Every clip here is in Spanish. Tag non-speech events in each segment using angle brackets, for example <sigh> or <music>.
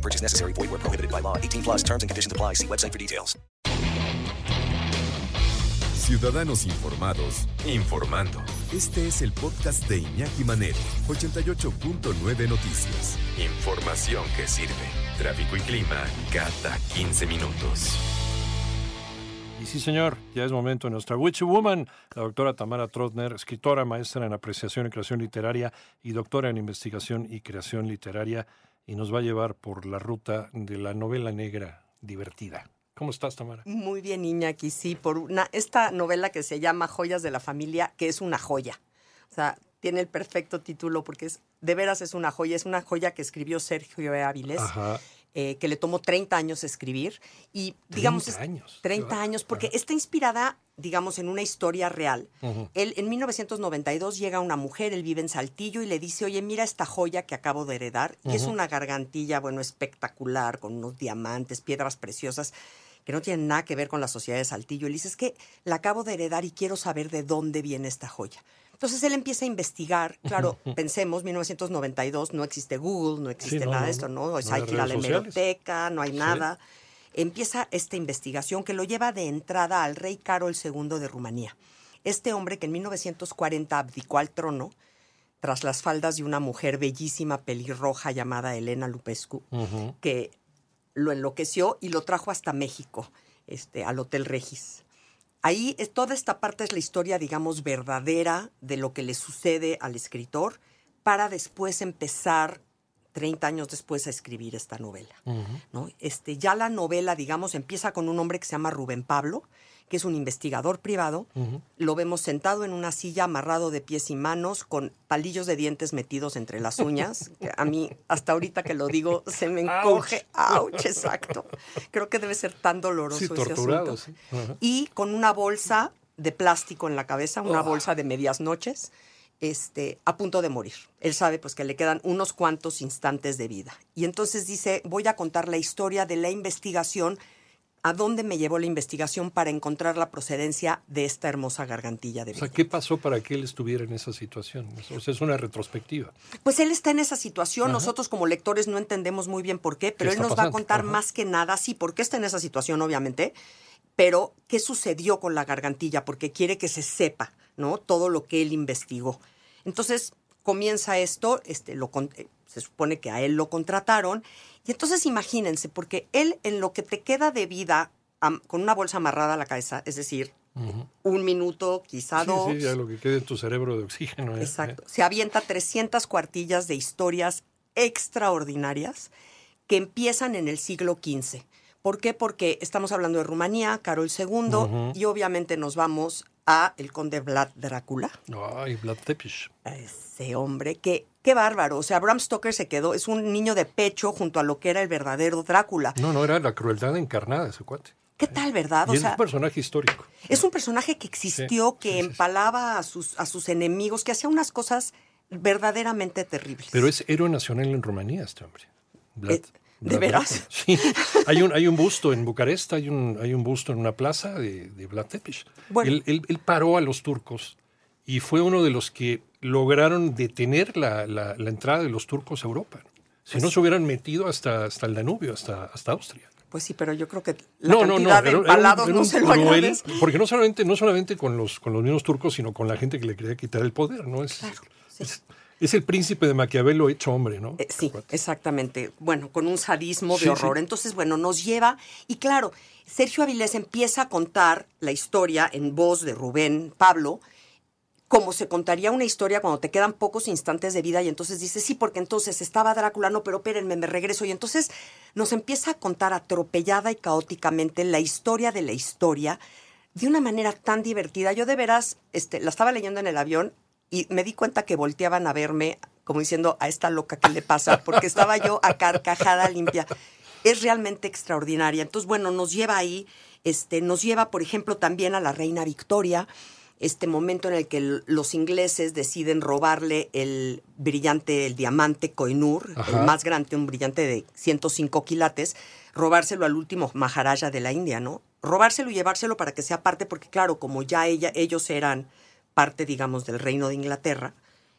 No purchase necessary. Void where prohibited by law. 18 plus terms and conditions apply. See website for details. Ciudadanos informados, informando. Este es el podcast de Iñaki Manero, 88.9 Noticias. Información que sirve. Tráfico y clima cada 15 minutos. Y sí, señor, ya es momento de nuestra Witchy Woman, la doctora Tamara Trotner, escritora, maestra en apreciación y creación literaria y doctora en investigación y creación literaria, y nos va a llevar por la ruta de la novela negra divertida. ¿Cómo estás, Tamara? Muy bien, Iñaki, sí, por una, esta novela que se llama Joyas de la Familia, que es una joya. O sea, tiene el perfecto título porque es, de veras es una joya, es una joya que escribió Sergio. Avilés. Ajá. Eh, que le tomó 30 años escribir y digamos 30 es- años. 30 años porque está inspirada digamos en una historia real. Él en 1992 llega una mujer, él vive en Saltillo y le dice, "Oye, mira esta joya que acabo de heredar." Y es una gargantilla, bueno, espectacular con unos diamantes, piedras preciosas que no tienen nada que ver con la sociedad de Saltillo. Le dice, "Es que la acabo de heredar y quiero saber de dónde viene esta joya." Entonces él empieza a investigar, claro, <laughs> pensemos, 1992, no existe Google, no existe no, nada de esto, no. ¿no? O sea, No hay que ir a la hemeroteca, no hay Sí. nada. Empieza esta investigación que lo lleva de entrada al rey Carol II de Rumanía. Este hombre que en 1940 abdicó al trono tras las faldas de una mujer bellísima pelirroja llamada Elena Lupescu, que lo enloqueció y lo trajo hasta México, este, al Hotel Regis. Ahí es, toda esta parte es la historia, digamos, verdadera de lo que le sucede al escritor para después empezar, 30 años después, a escribir esta novela. ¿no? este, ya la novela, digamos, empieza con un hombre que se llama Rubén Pablo, que es un investigador privado. Lo vemos sentado en una silla, amarrado de pies y manos, con palillos de dientes metidos entre las uñas. <laughs> que a mí, hasta ahorita que lo digo, se me encoge. ¡Auch! Exacto. Creo que debe ser tan doloroso Sí, ese torturado, asunto. sí. Y con una bolsa de plástico en la cabeza, una bolsa de medias noches, este, a punto de morir. Él sabe pues que le quedan unos cuantos instantes de vida. Y entonces dice, voy a contar la historia de la investigación, a dónde me llevó la investigación para encontrar la procedencia de esta hermosa gargantilla de O sea, vida. ¿qué pasó para que él estuviera en esa situación? O sea, es una retrospectiva. Pues él está en esa situación, nosotros como lectores no entendemos muy bien por qué, pero él nos va a contar Ajá. más que nada, sí, por qué está en esa situación, obviamente, pero qué sucedió con la gargantilla, porque quiere que se sepa, ¿no? Todo lo que él investigó. Entonces comienza esto, este, lo, eh, se supone que a él lo contrataron, y entonces imagínense, porque él en lo que te queda de vida, con una bolsa amarrada a la cabeza, es decir, un minuto, quizá Sí, dos. sí, ya lo que quede en tu cerebro de oxígeno. ¿eh? Exacto. Se avienta 300 cuartillas de historias extraordinarias que empiezan en el siglo XV. ¿Por qué? Porque estamos hablando de Rumanía, Carol II, y obviamente nos vamos a el conde Vlad Drácula, Ay, Vlad Tepes. a ese hombre que, qué bárbaro, o sea, Bram Stoker se quedó, es un niño de pecho junto a lo que era el verdadero Drácula. No, no, era la crueldad encarnada ese cuate. ¿Qué tal, verdad? Y O es sea, un personaje histórico. Es un personaje que existió, Sí, que sí, sí, sí. empalaba a sus, a sus enemigos, que hacía unas cosas verdaderamente terribles. Pero es héroe nacional en Rumanía este hombre. Vlad. Eh, ¿de veras? <laughs> Sí. Hay un, hay un busto en Bucarest, hay un, hay un busto en una plaza de, de Vlad Tepes. Bueno. Él, él- él paró a los turcos y fue uno de los que lograron detener la, la- la entrada de los turcos a Europa. Si Pues no se hubieran metido hasta, hasta el Danubio, hasta, hasta Austria. Pues sí, pero yo creo que la cantidad de era- era un- empalados no se lo cruel, agradece. Porque no solamente, no solamente con los, con los mismos turcos, sino con la gente que le quería quitar el poder, ¿no? Es, sí. es, es el príncipe de Maquiavelo hecho hombre, ¿no? Eh, sí, exactamente. Bueno, con un sadismo de Sí, horror. sí. Entonces, bueno, nos lleva. Y claro, Sergio Avilés empieza a contar la historia en voz de Rubén Pablo, como se contaría una historia cuando te quedan pocos instantes de vida. Y entonces dice, sí, porque entonces estaba Drácula, no, pero espérenme, me regreso. Y entonces nos empieza a contar atropellada y caóticamente la historia de la historia de una manera tan divertida. Yo de veras, este, la estaba leyendo en el avión y me di cuenta que volteaban a verme como diciendo a esta loca qué le pasa, porque estaba yo a carcajada limpia. Es realmente extraordinaria. Entonces, bueno, nos lleva ahí. Este, nos lleva, por ejemplo, también a la reina Victoria, este momento en el que los ingleses deciden robarle el brillante, el diamante Koinur, Ajá. el más grande, un brillante de 105 quilates, robárselo al último Maharaja de la India, ¿no? Robárselo y llevárselo para que sea parte, porque claro, como ya ella, ellos eran parte, digamos, del reino de Inglaterra,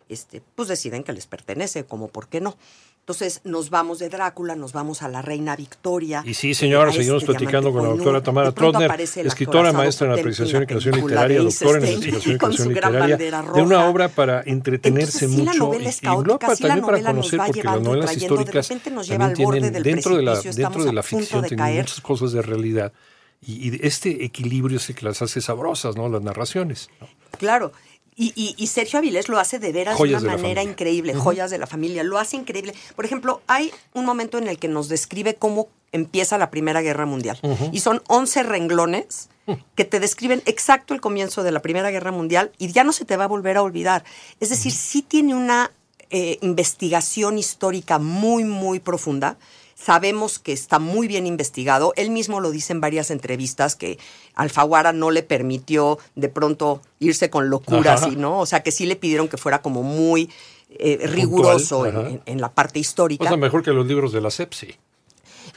este, pues deciden que les pertenece, como por qué no. Entonces nos vamos de Drácula, nos vamos a la reina Victoria. Y sí, señora, a seguimos este platicando con la doctora Tamara De Trotner, escritora, maestra en apreciación y creación literaria, de doctora en Eisenstein, investigación y <laughs> creación literaria, de una obra para entretenerse Entonces, sí, la mucho novela es y, y para- sí, la también para novela nos conocer, va porque las novelas trayendo, de históricas repente nos lleva también al borde tienen del dentro de la, dentro de la ficción de tienen muchas cosas de realidad y, y este equilibrio es el que las hace sabrosas, ¿no? Las narraciones. ¿no? Claro. Y, y- y Sergio Avilés lo hace de veras Joyas de una manera increíble, joyas de la familia, lo hace increíble. Por ejemplo, hay un momento en el que nos describe cómo empieza la Primera Guerra Mundial. Y son 11 renglones que te describen exacto el comienzo de la Primera Guerra Mundial y ya no se te va a volver a olvidar. Es decir, sí tiene una eh, investigación histórica muy, muy profunda. Sabemos que está muy bien investigado. Él mismo lo dice en varias entrevistas que Alfaguara no le permitió de pronto irse con locuras, Ajá. ¿no? O sea, que sí le pidieron que fuera como muy eh, riguroso en, ajá. en- en la parte histórica. O sea, mejor que los libros de la Sepsi,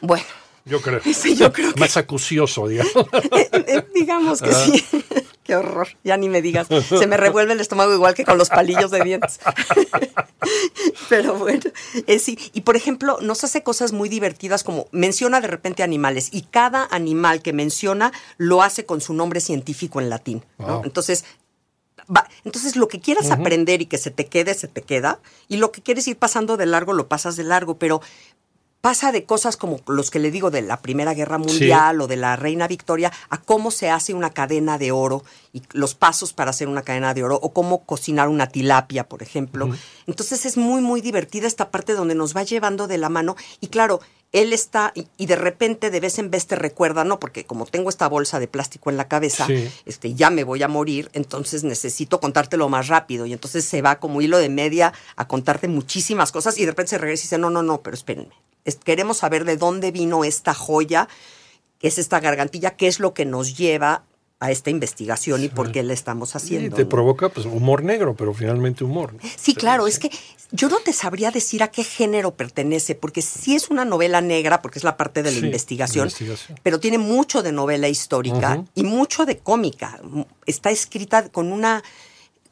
bueno, yo creo. <laughs> Sí, yo creo que- Más acucioso, digamos. <laughs> eh, eh, digamos que Ah. sí. Qué horror, ya ni me digas. Se me revuelve el estómago igual que con los palillos de dientes. <laughs> Pero bueno, eh, sí. Y por ejemplo, nos hace cosas muy divertidas como menciona de repente animales y cada animal que menciona lo hace con su nombre científico en latín. ¿no? Wow. Entonces, va- entonces lo que quieras aprender y que se te quede, se te queda. Y lo que quieres ir pasando de largo, lo pasas de largo. Pero pasa de cosas como los que le digo de la Primera Guerra Mundial o de la Reina Victoria a cómo se hace una cadena de oro y los pasos para hacer una cadena de oro o cómo cocinar una tilapia, por ejemplo. Entonces es muy, muy divertida esta parte donde nos va llevando de la mano y claro, él está y, y de repente de vez en vez te recuerda, ¿no? Porque como tengo esta bolsa de plástico en la cabeza, Sí. este, ya me voy a morir, entonces necesito contártelo más rápido. Y entonces se va como hilo de media a contarte muchísimas cosas y de repente se regresa y dice, no, no, no, pero espérenme. Queremos saber de dónde vino esta joya, que es esta gargantilla, qué es lo que nos lleva a esta investigación y por qué la estamos Y haciendo. te ¿no? provoca pues, humor negro, pero finalmente humor. ¿no? Sí, claro, es que yo no te sabría decir a qué género pertenece, porque sí es una novela negra, porque es la parte de la Sí, investigación, investigación. pero tiene mucho de novela histórica y mucho de cómica. Está escrita con una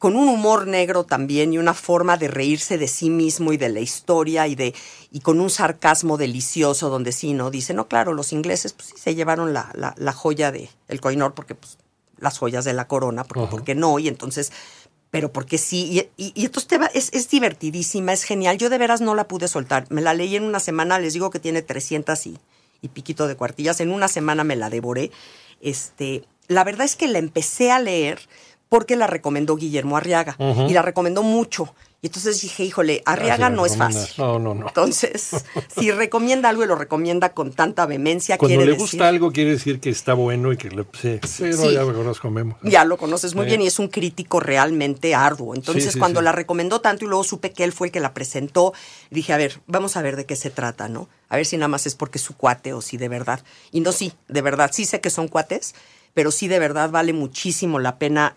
con un humor negro también y una forma de reírse de sí mismo y de la historia y de y con un sarcasmo delicioso donde sí, ¿no? Dice, no, claro, los ingleses pues sí se llevaron la, la, la joya de el coinor porque pues las joyas de la corona, porque Ajá. ¿por qué no? Y entonces pero porque sí, y, y- y entonces te va- es, es divertidísima, es genial. Yo de veras no la pude soltar. Me la leí en una semana, les digo que tiene 300 y, y piquito de cuartillas. En una semana me la devoré. Este, la verdad es que la empecé a leer porque la recomendó Guillermo Arriaga y la recomendó mucho. Y entonces dije, híjole, Arriaga no es fácil. No, no, no. Entonces, <laughs> si recomienda algo y lo recomienda con tanta vehemencia, Cuando quiere le decir- gusta algo quiere decir que está bueno y que le... Sí, sí, no, Sí. ya me conozco Memo. Ya lo conoces muy Sí. bien y es un crítico realmente arduo. Entonces, cuando la recomendó tanto y luego supe que él fue el que la presentó, dije, a ver, vamos a ver de qué se trata, ¿no? A ver si nada más es porque es su cuate o si de verdad. Y no, sí, de verdad, sí sé que son cuates, pero sí de verdad vale muchísimo la pena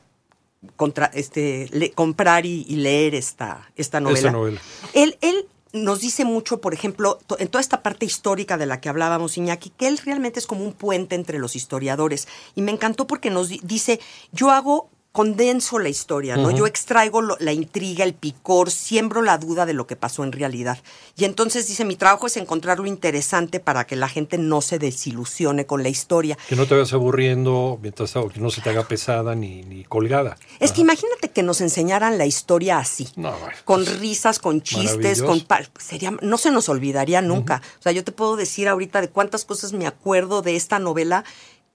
contra, este, le- comprar y, y leer esta, esta novela. Esta novela. Él, él nos dice mucho, por ejemplo, to- en toda esta parte histórica de la que hablábamos, Iñaki, que él realmente es como un puente entre los historiadores. Y me encantó porque nos di- dice, yo hago, condenso la historia, ¿no? Yo extraigo lo- la intriga, el picor, siembro la duda de lo que pasó en realidad. Y entonces dice, mi trabajo es encontrar lo interesante para que la gente no se desilusione con la historia. Que no te vayas aburriendo mientras que no se te haga pesada ni, ni colgada. Es que imagínate que nos enseñaran la historia así. No, bueno. con risas, con chistes, con sería no se nos olvidaría nunca. O sea, yo te puedo decir ahorita de cuántas cosas me acuerdo de esta novela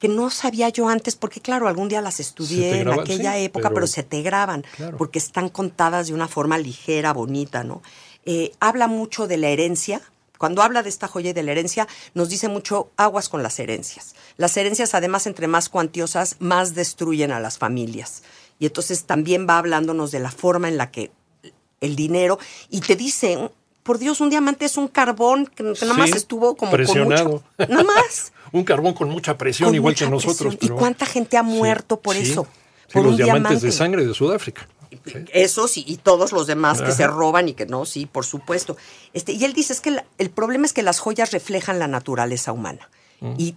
que no sabía yo antes, porque claro, algún día las estudié en aquella sí, época, pero, pero- se te graban, Claro. porque están contadas de una forma ligera, bonita, ¿no? Eh, habla mucho de la herencia. Cuando habla de esta joya y de la herencia, nos dice mucho aguas con las herencias. Las herencias, además, entre más cuantiosas, más destruyen a las familias. Y entonces también va hablándonos de la forma en la que el dinero y te dicen, por Dios, un diamante es un carbón que, que nada más Sí, estuvo como presionado. con mucho, nada más. Un carbón con mucha presión, Con igual mucha que nosotros. ¿Y cuánta gente ha muerto por sí, eso? sí, Por los un diamantes diamante. de sangre de Sudáfrica. Esos y, y todos los demás que se roban y que no, sí, por supuesto. Este, y él dice es que la- el problema es que las joyas reflejan la naturaleza humana. Mm. Y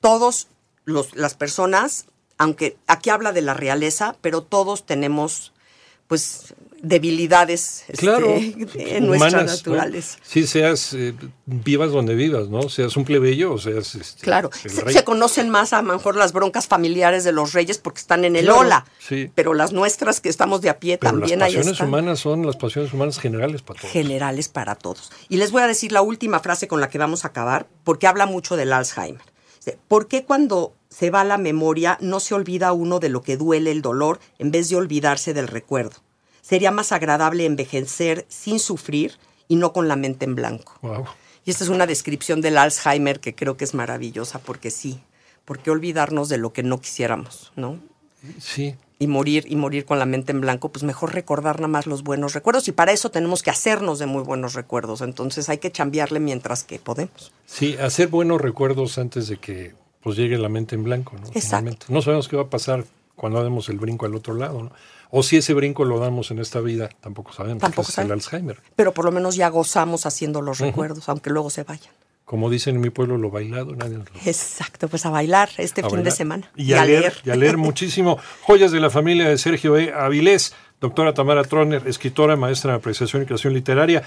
todos los, las personas, aunque aquí habla de la realeza, pero todos tenemos pues debilidades este, <laughs> en nuestra humanas, ¿no? naturaleza. Sí, seas, eh, vivas donde vivas, ¿no? Seas un plebeyo o seas este, Claro, se, se conocen más a lo mejor las broncas familiares de los reyes porque están en el Claro, ola, sí. pero las nuestras que estamos de a pie Pero también las ahí pasiones están. humanas son las pasiones humanas generales para todos. generales para todos. Y les voy a decir la última frase con la que vamos a acabar, porque habla mucho del Alzheimer. Dice, ¿Por qué cuando se va la memoria no se olvida uno de lo que duele el dolor en vez de olvidarse del recuerdo? Sería más agradable envejecer sin sufrir y no con la mente en blanco. Wow. Y esta es una descripción del Alzheimer que creo que es maravillosa, porque sí, ¿por qué olvidarnos de lo que no quisiéramos, no? Sí, y morir y morir con la mente en blanco, pues mejor recordar nada más los buenos recuerdos y para eso tenemos que hacernos de muy buenos recuerdos. Entonces hay que chambearle mientras que podemos. sí, hacer buenos recuerdos antes de que pues llegue la mente en blanco, ¿no? Exacto. Finalmente. No sabemos qué va a pasar cuando demos el brinco al otro lado, ¿no? O si ese brinco lo damos en esta vida, tampoco sabemos. Tampoco es el. Alzheimer. Pero por lo menos ya gozamos haciendo los recuerdos, aunque luego se vayan. Como dicen en mi pueblo, lo bailado, nadie nos lo Exacto, pues a bailar este a fin de semana. Y, a, leer, y a leer muchísimo. <laughs> Joyas de la familia de Sergio E. Avilés, doctora Tamara Troner, escritora, maestra en apreciación y creación literaria.